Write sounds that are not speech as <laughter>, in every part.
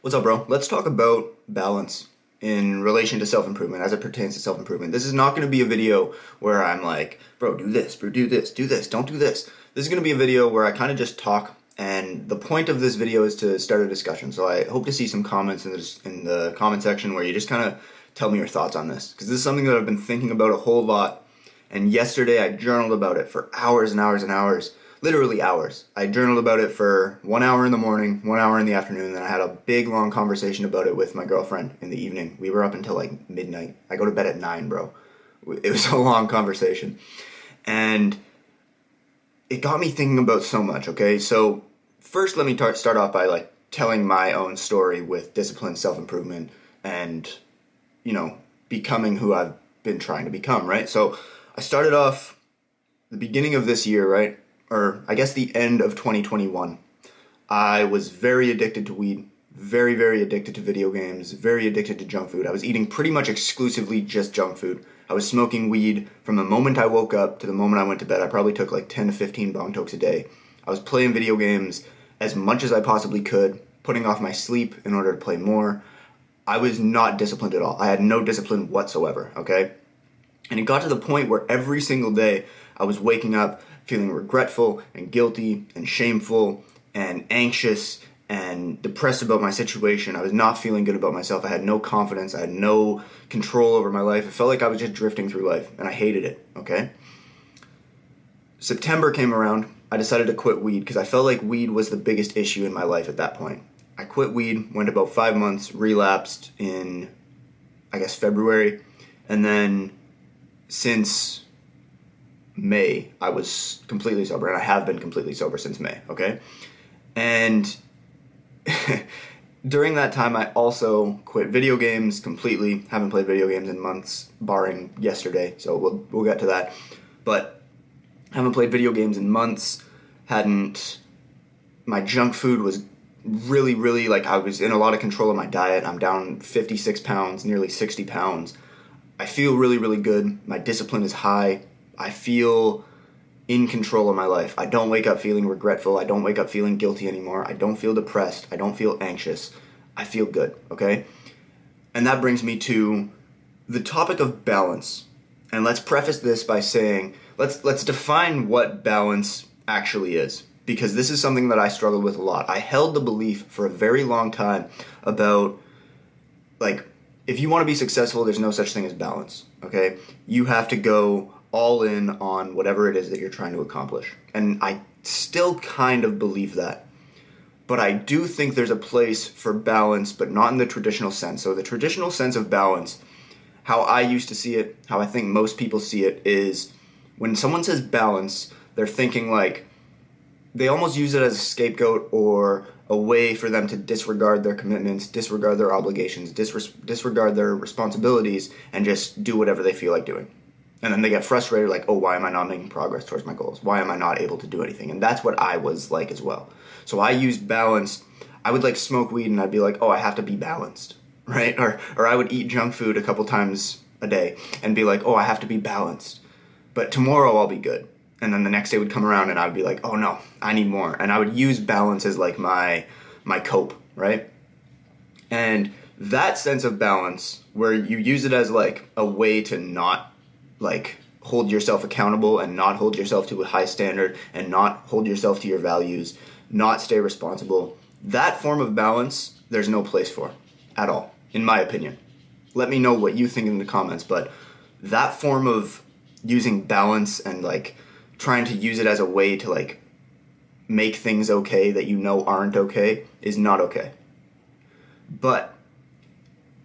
What's up, bro? Let's talk about balance in relation to self improvement as it pertains to self improvement. This is not going to be a video where I'm like, bro, do this, bro, do this, do this, don't do this. This is going to be a video where I kind of just talk, and the point of this video is to start a discussion. So I hope to see some comments in the, in the comment section where you just kind of tell me your thoughts on this. Because this is something that I've been thinking about a whole lot. And yesterday I journaled about it for hours and hours and hours literally hours. I journaled about it for one hour in the morning, one hour in the afternoon, and then I had a big long conversation about it with my girlfriend in the evening. We were up until like midnight. I go to bed at nine, bro. It was a long conversation. And it got me thinking about so much, okay? So, first, let me tar- start off by like telling my own story with discipline, self improvement, and, you know, becoming who I've been trying to become, right? So, I started off the beginning of this year, right? Or I guess the end of 2021, I was very addicted to weed, very, very addicted to video games, very addicted to junk food. I was eating pretty much exclusively just junk food. I was smoking weed from the moment I woke up to the moment I went to bed. I probably took like 10 to 15 bong tokes a day. I was playing video games as much as I possibly could, putting off my sleep in order to play more. I was not disciplined at all. I had no discipline whatsoever, okay? And it got to the point where every single day I was waking up feeling regretful and guilty and shameful and anxious and depressed about my situation. I was not feeling good about myself. I had no confidence. I had no control over my life. It felt like I was just drifting through life and I hated it, okay? September came around. I decided to quit weed because I felt like weed was the biggest issue in my life at that point. I quit weed, went about five months, relapsed in, I guess, February, and then since May, I was completely sober, and I have been completely sober since May, okay? And <laughs> during that time, I also quit video games completely. Haven't played video games in months, barring yesterday, so we'll, we'll get to that. But haven't played video games in months, hadn't. My junk food was really, really like I was in a lot of control of my diet. I'm down 56 pounds, nearly 60 pounds. I feel really, really good. My discipline is high. I feel in control of my life. I don't wake up feeling regretful. I don't wake up feeling guilty anymore. I don't feel depressed. I don't feel anxious. I feel good, okay? And that brings me to the topic of balance. And let's preface this by saying let's let's define what balance actually is because this is something that I struggled with a lot. I held the belief for a very long time about like if you want to be successful, there's no such thing as balance, okay? You have to go all in on whatever it is that you're trying to accomplish. And I still kind of believe that. But I do think there's a place for balance, but not in the traditional sense. So, the traditional sense of balance, how I used to see it, how I think most people see it, is when someone says balance, they're thinking like they almost use it as a scapegoat or a way for them to disregard their commitments, disregard their obligations, disregard their responsibilities, and just do whatever they feel like doing and then they get frustrated like oh why am i not making progress towards my goals? Why am i not able to do anything? And that's what i was like as well. So i used balance i would like smoke weed and i'd be like oh i have to be balanced <laughs> right? Or or i would eat junk food a couple times a day and be like oh i have to be balanced. But tomorrow i'll be good. And then the next day would come around and i would be like oh no i need more. And i would use balance as like my my cope right? And that sense of balance where you use it as like a way to not like hold yourself accountable and not hold yourself to a high standard and not hold yourself to your values, not stay responsible. That form of balance, there's no place for at all, in my opinion. Let me know what you think in the comments, but that form of using balance and like trying to use it as a way to like make things okay that you know aren't okay is not okay. But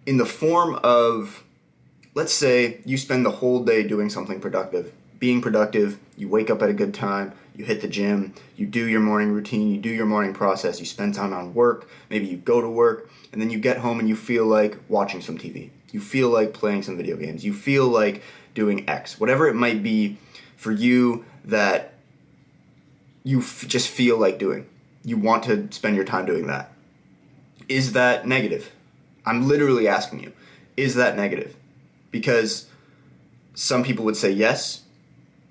in the form of let's say you spend the whole day doing something productive. Being productive, you wake up at a good time, you hit the gym, you do your morning routine, you do your morning process, you spend time on work, maybe you go to work, and then you get home and you feel like watching some TV. You feel like playing some video games. You feel like doing X. Whatever it might be for you that you f- just feel like doing. You want to spend your time doing that. Is that negative? I'm literally asking you. Is that negative? Because some people would say yes.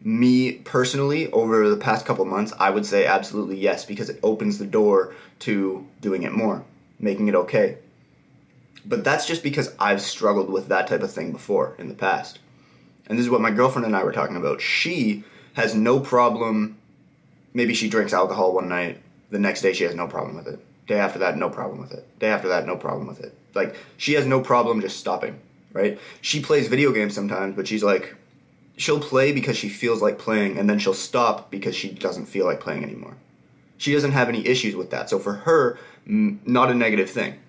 Me personally, over the past couple months, I would say absolutely yes because it opens the door to doing it more. making it okay. But that's just because I've struggled with that type of thing before in the past. And this is what my girlfriend and I were talking about. She has no problem. Maybe she drinks alcohol one night. The next day, she has no problem with it. Day after that, no problem with it. Day after that, no problem with it. Like, she has no problem just stopping, right? She plays video games sometimes, but she's like, she'll play because she feels like playing, and then she'll stop because she doesn't feel like playing anymore. She doesn't have any issues with that. So for her, not a negative thing.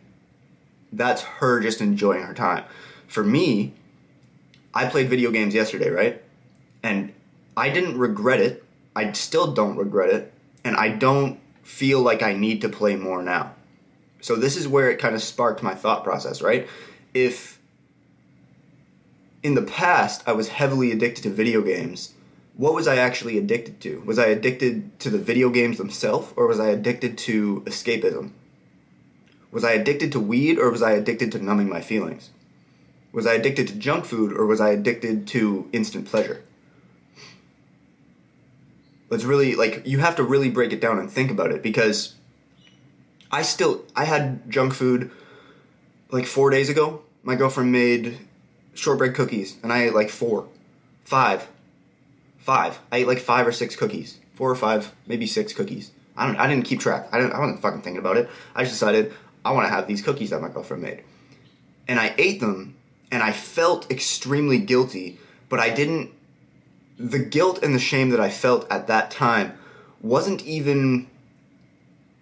That's her just enjoying her time. For me, I played video games yesterday, right? And I didn't regret it. I still don't regret it. And I don't feel like I need to play more now. So this is where it kind of sparked my thought process, right? If in the past I was heavily addicted to video games, what was I actually addicted to? Was I addicted to the video games themselves or was I addicted to escapism? Was I addicted to weed or was I addicted to numbing my feelings? Was I addicted to junk food or was I addicted to instant pleasure? Let's really like you have to really break it down and think about it because I still I had junk food like 4 days ago. My girlfriend made shortbread cookies and I ate like 4, 5. 5. I ate like 5 or 6 cookies. 4 or 5, maybe 6 cookies. I don't I didn't keep track. I didn't I wasn't fucking thinking about it. I just decided I want to have these cookies that my girlfriend made. And I ate them and I felt extremely guilty, but I didn't. The guilt and the shame that I felt at that time wasn't even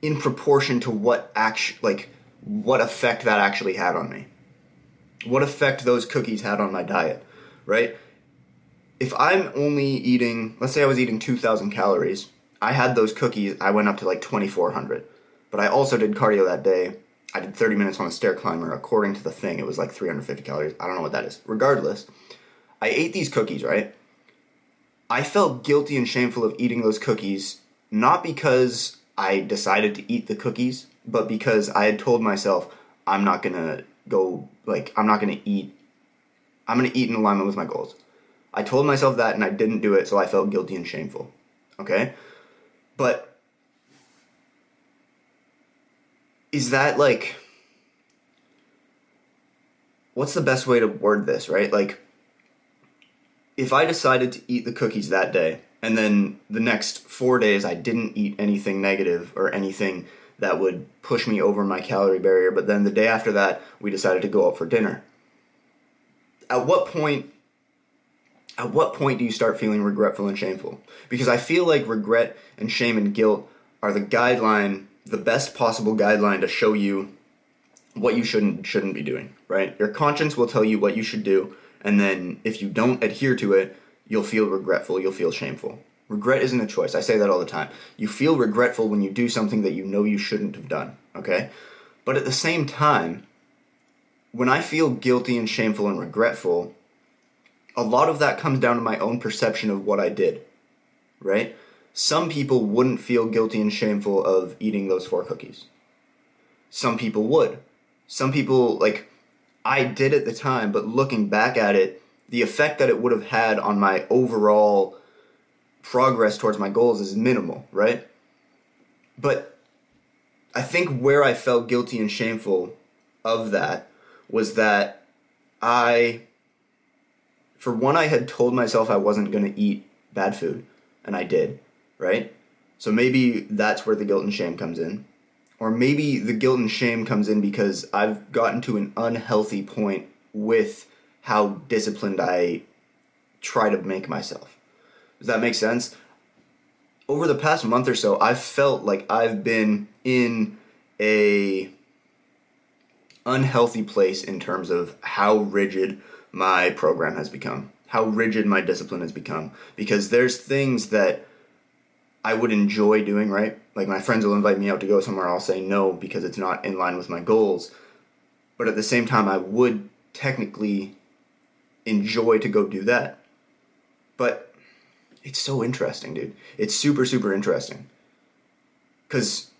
in proportion to what act like what effect that actually had on me. What effect those cookies had on my diet, right? If I'm only eating, let's say I was eating 2,000 calories, I had those cookies, I went up to like 2,400. But I also did cardio that day, I did 30 minutes on a stair climber. According to the thing, it was like 350 calories. I don't know what that is. Regardless, I ate these cookies, right? I felt guilty and shameful of eating those cookies, not because I decided to eat the cookies, but because I had told myself, I'm not gonna go, like, I'm not gonna eat, I'm gonna eat in alignment with my goals. I told myself that and I didn't do it, so I felt guilty and shameful. Okay? But is that like what's the best way to word this, right? Like if I decided to eat the cookies that day and then the next 4 days I didn't eat anything negative or anything that would push me over my calorie barrier, but then the day after that we decided to go out for dinner. At what point at what point do you start feeling regretful and shameful? Because I feel like regret and shame and guilt are the guideline the best possible guideline to show you what you shouldn't shouldn't be doing, right? Your conscience will tell you what you should do, and then if you don't adhere to it, you'll feel regretful, you'll feel shameful. Regret isn't a choice. I say that all the time. You feel regretful when you do something that you know you shouldn't have done, okay? But at the same time, when I feel guilty and shameful and regretful, a lot of that comes down to my own perception of what I did, right? Some people wouldn't feel guilty and shameful of eating those four cookies. Some people would. Some people, like, I did at the time, but looking back at it, the effect that it would have had on my overall progress towards my goals is minimal, right? But I think where I felt guilty and shameful of that was that I, for one, I had told myself I wasn't going to eat bad food, and I did right? So maybe that's where the guilt and shame comes in. Or maybe the guilt and shame comes in because I've gotten to an unhealthy point with how disciplined I try to make myself. Does that make sense? Over the past month or so, I've felt like I've been in a unhealthy place in terms of how rigid my program has become, how rigid my discipline has become because there's things that I would enjoy doing, right? Like my friends will invite me out to go somewhere, I'll say no because it's not in line with my goals. But at the same time, I would technically enjoy to go do that. But it's so interesting, dude. It's super, super interesting. Because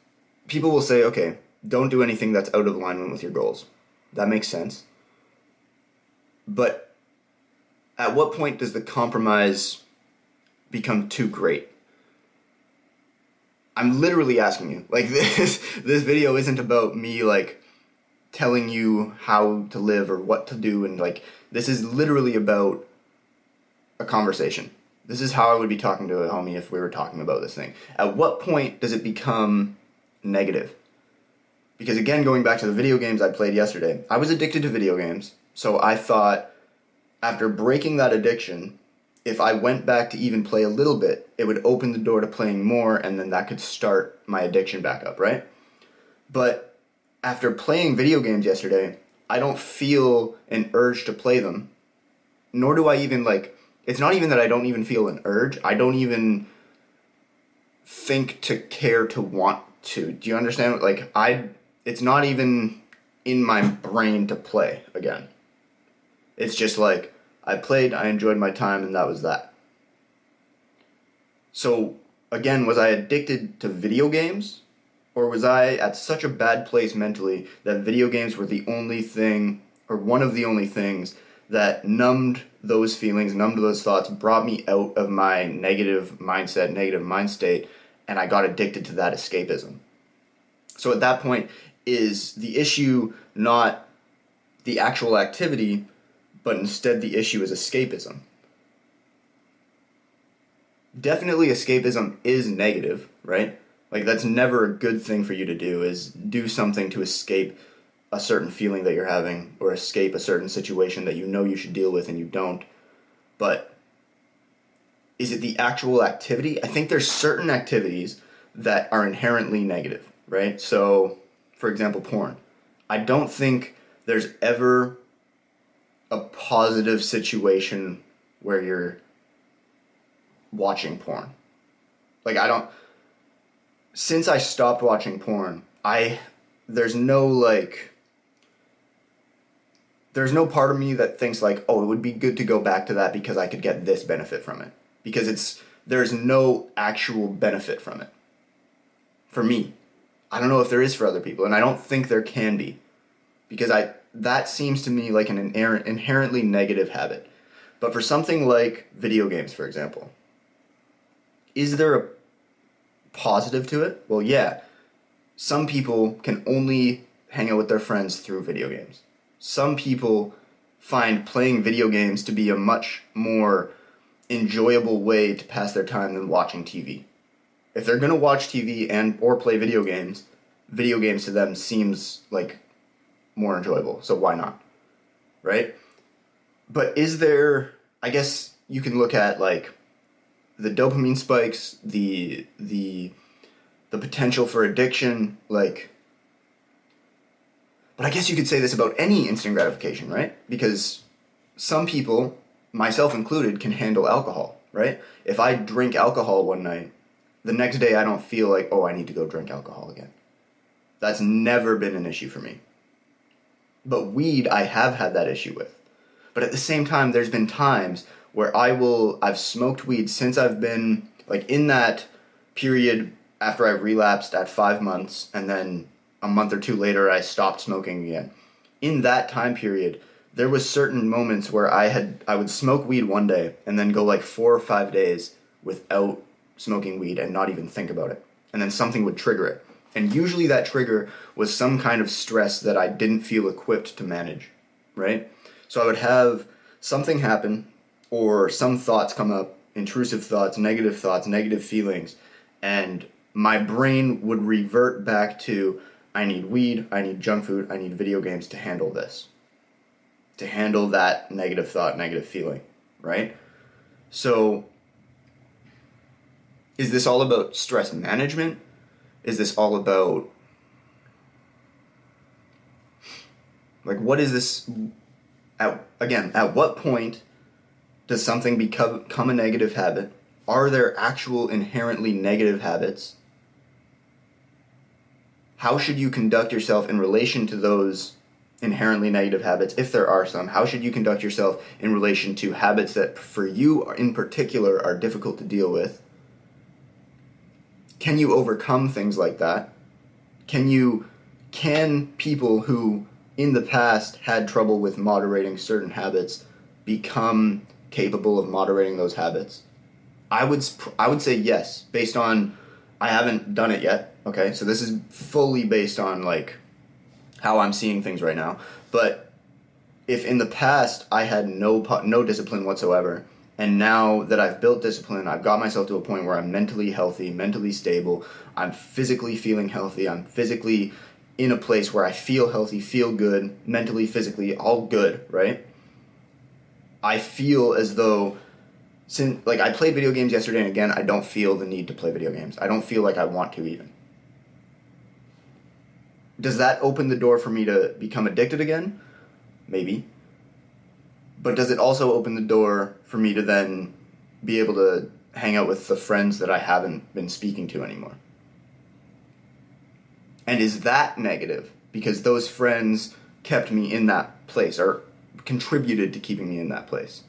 people will say, okay, don't do anything that's out of alignment with your goals. That makes sense. But at what point does the compromise become too great? I'm literally asking you. Like <laughs> this this video isn't about me like telling you how to live or what to do and like this is literally about a conversation. This is how I would be talking to a homie if we were talking about this thing. At what point does it become negative? Because again, going back to the video games I played yesterday, I was addicted to video games. So I thought after breaking that addiction, if I went back to even play a little bit, it would open the door to playing more and then that could start my addiction back up, right? But after playing video games yesterday, I don't feel an urge to play them. Nor do I even like it's not even that I don't even feel an urge. I don't even think to care to want to. Do you understand? Like I it's not even in my brain to play again. It's just like I played, I enjoyed my time and that was that. So again, was I addicted to video games? Or was I at such a bad place mentally that video games were the only thing, or one of the only things, that numbed those feelings, numbed those thoughts, brought me out of my negative mindset, negative mind state, and I got addicted to that escapism. So at that point, is the issue not the actual activity, but instead the issue is escapism? Definitely, escapism is negative, right? Like that's never a good thing for you to do is do something to escape a certain feeling that you're having or escape a certain situation that you know you should deal with and you don't. But is it the actual activity? I think there's certain activities that are inherently negative, right? So, for example, porn. I don't think there's ever a positive situation where you're watching porn. Like I don't since I stopped watching porn, I there's no like there's no part of me that thinks like, oh, it would be good to go back to that because I could get this benefit from it. Because it's there's no actual benefit from it. For me. I don't know if there is for other people, and I don't think there can be. Because I that seems to me like an inherently negative habit. But for something like video games, for example, is there a positive to it? Well, yeah. Some people can only hang out with their friends through video games. Some people find playing video games to be a much more enjoyable way to pass their time than watching TV. If they're going to watch TV and or play video games, video games to them seems like more enjoyable. So why not? Right? But is there I guess you can look at like the dopamine spikes, the the the potential for addiction, like but I guess you could say this about any instant gratification, right? Because some people, myself included, can handle alcohol, right? If I drink alcohol one night, the next day I don't feel like, oh, I need to go drink alcohol again. That's never been an issue for me. But weed, I have had that issue with. But at the same time, there's been times where I will I've smoked weed since I've been like in that period after I relapsed at 5 months and then a month or two later I stopped smoking again. In that time period, there was certain moments where I had I would smoke weed one day and then go like 4 or 5 days without smoking weed and not even think about it. And then something would trigger it. And usually that trigger was some kind of stress that I didn't feel equipped to manage, right? So I would have something happen or some thoughts come up, intrusive thoughts, negative thoughts, negative feelings, and my brain would revert back to I need weed, I need junk food, I need video games to handle this. To handle that negative thought, negative feeling, right? So, is this all about stress management? Is this all about like what is this at again, at what point does something become, become a negative habit? Are there actual inherently negative habits? How should you conduct yourself in relation to those inherently negative habits, if there are some? How should you conduct yourself in relation to habits that, for you in particular, are difficult to deal with? Can you overcome things like that? Can you, can people who in the past had trouble with moderating certain habits become capable of moderating those habits? I would I would say yes, based on I haven't done it yet. Okay, so this is fully based on like how I'm seeing things right now. But if in the past I had no no discipline whatsoever, and now that I've built discipline, I've got myself to a point where I'm mentally healthy, mentally stable. I'm physically feeling healthy. I'm physically in a place where I feel healthy, feel good, mentally, physically, all good, right? I feel as though since like I played video games yesterday and again, I don't feel the need to play video games. I don't feel like I want to even. Does that open the door for me to become addicted again? Maybe. But does it also open the door for me to then be able to hang out with the friends that I haven't been speaking to anymore? And is that negative? Because those friends kept me in that place or contributed to keeping me in that place.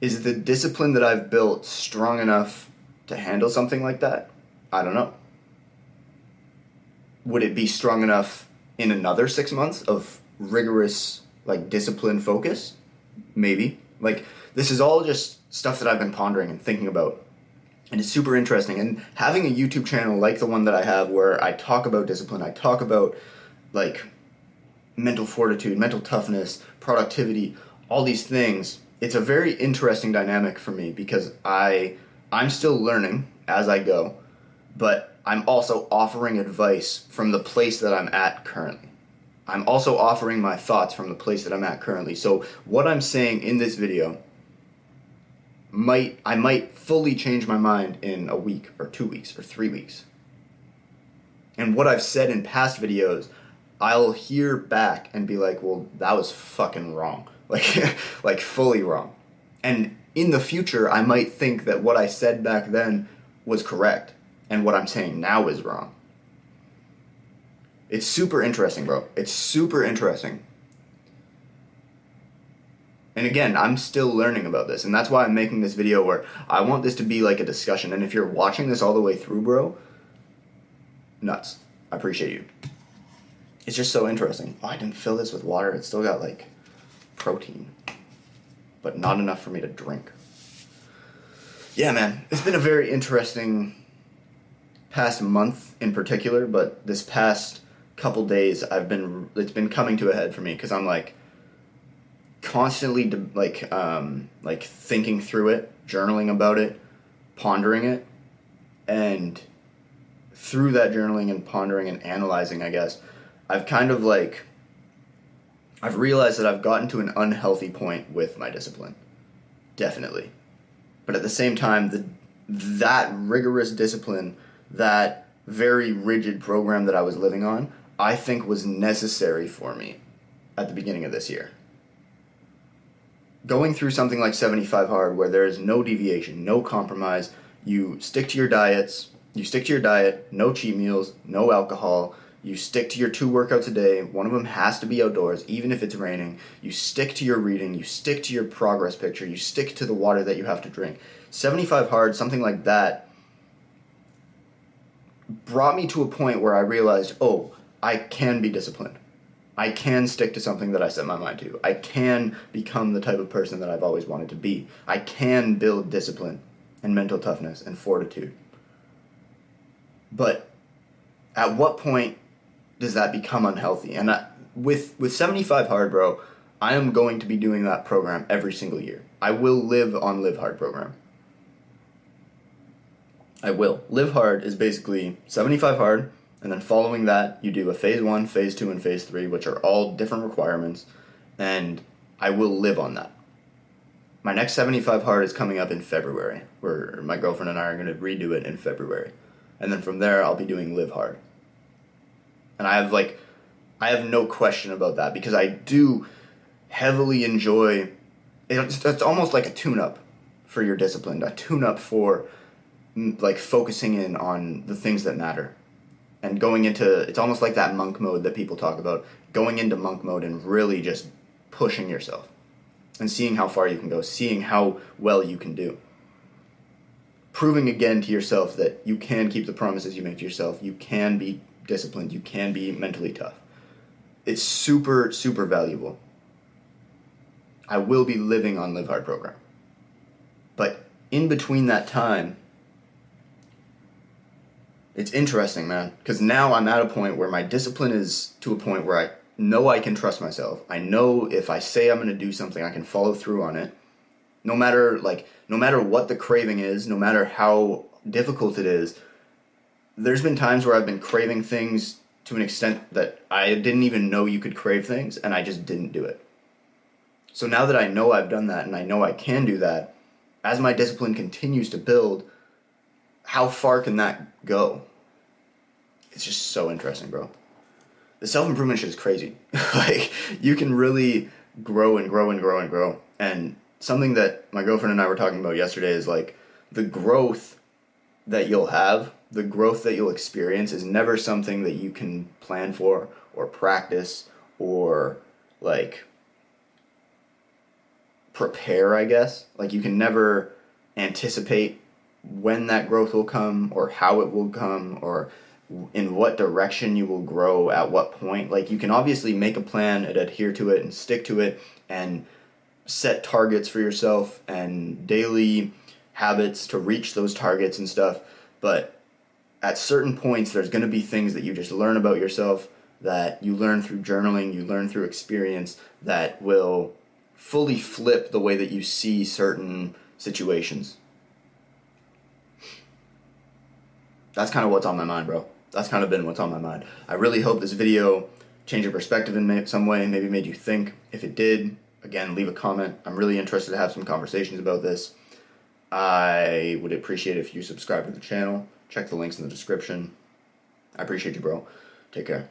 Is the discipline that I've built strong enough to handle something like that? I don't know. Would it be strong enough in another six months of rigorous, like, discipline focus? Maybe. Like, this is all just stuff that I've been pondering and thinking about. And it's super interesting. And having a YouTube channel like the one that I have where I talk about discipline, I talk about, like, mental fortitude, mental toughness, productivity, all these things it's a very interesting dynamic for me because I I'm still learning as I go, but I'm also offering advice from the place that I'm at currently. I'm also offering my thoughts from the place that I'm at currently. So what I'm saying in this video might I might fully change my mind in a week or 2 weeks or 3 weeks. And what I've said in past videos, I'll hear back and be like, "Well, that was fucking wrong." Like <laughs> like fully wrong. And in the future, I might think that what I said back then was correct and what I'm saying now is wrong. It's super interesting, bro. It's super interesting. And again, I'm still learning about this, and that's why I'm making this video where I want this to be like a discussion. And if you're watching this all the way through, bro, nuts. I appreciate you. It's just so interesting. Oh, I didn't fill this with water. It still got like protein, but not enough for me to drink. Yeah, man, it's been a very interesting past month in particular, but this past couple days I've been it's been coming to a head for me because I'm like constantly like um, like thinking through it, journaling about it, pondering it, and through that journaling and pondering and analyzing, I guess I've kind of like I've realized that I've gotten to an unhealthy point with my discipline. Definitely. But at the same time, the, that rigorous discipline, that very rigid program that I was living on, I think was necessary for me at the beginning of this year. Going through something like 75 Hard, where there is no deviation, no compromise, you stick to your diets, you stick to your diet, no cheat meals, no alcohol, you stick to your two workouts a day. One of them has to be outdoors, even if it's raining. You stick to your reading. You stick to your progress picture. You stick to the water that you have to drink. 75 hard, something like that, brought me to a point where I realized, oh, I can be disciplined. I can stick to something that I set my mind to. I can become the type of person that I've always wanted to be. I can build discipline and mental toughness and fortitude. But at what point does that become unhealthy? And I, with with 75 hard, bro, I am going to be doing that program every single year. I will live on Live Hard program. I will. Live Hard is basically 75 hard, and then following that, you do a phase one, phase two, and phase three, which are all different requirements, and I will live on that. My next 75 hard is coming up in February, where my girlfriend and I are going to redo it in February. And then from there, I'll be doing Live Hard and I have like I have no question about that because I do heavily enjoy. It's, it's almost like a tune-up for your discipline, a tune-up for mm, like focusing in on the things that matter, and going into it's almost like that monk mode that people talk about. Going into monk mode and really just pushing yourself, and seeing how far you can go, seeing how well you can do proving again to yourself that you can keep the promises you make to yourself. You can be disciplined, you can be mentally tough. It's super, super valuable. I will be living on Live Hard program. But in between that time, it's interesting, man, because now I'm at a point where my discipline is to a point where I know I can trust myself. I know if I say I'm going to do something, I can follow through on it. No matter like no matter what the craving is, no matter how difficult it is. There's been times where I've been craving things to an extent that I didn't even know you could crave things and I just didn't do it. So now that I know I've done that and I know I can do that, as my discipline continues to build, how far can that go? It's just so interesting, bro. The self improvement shit is crazy. <laughs> like, you can really grow and grow and grow and grow. And something that my girlfriend and I were talking about yesterday is like the growth that you'll have, the growth that you'll experience is never something that you can plan for or practice or like prepare, I guess. Like you can never anticipate when that growth will come or how it will come or in what direction you will grow at what point. Like you can obviously make a plan and adhere to it and stick to it and set targets for yourself and daily habits to reach those targets and stuff. But at certain points, there's going to be things that you just learn about yourself that you learn through journaling, you learn through experience that will fully flip the way that you see certain situations. That's kind of what's on my mind, bro that's kind of been what's on my mind. I really hope this video changed your perspective in some way, maybe made you think. If it did, again, leave a comment. I'm really interested to have some conversations about this. I would appreciate if you subscribe to the channel. Check the links in the description. I appreciate you, bro. Take care.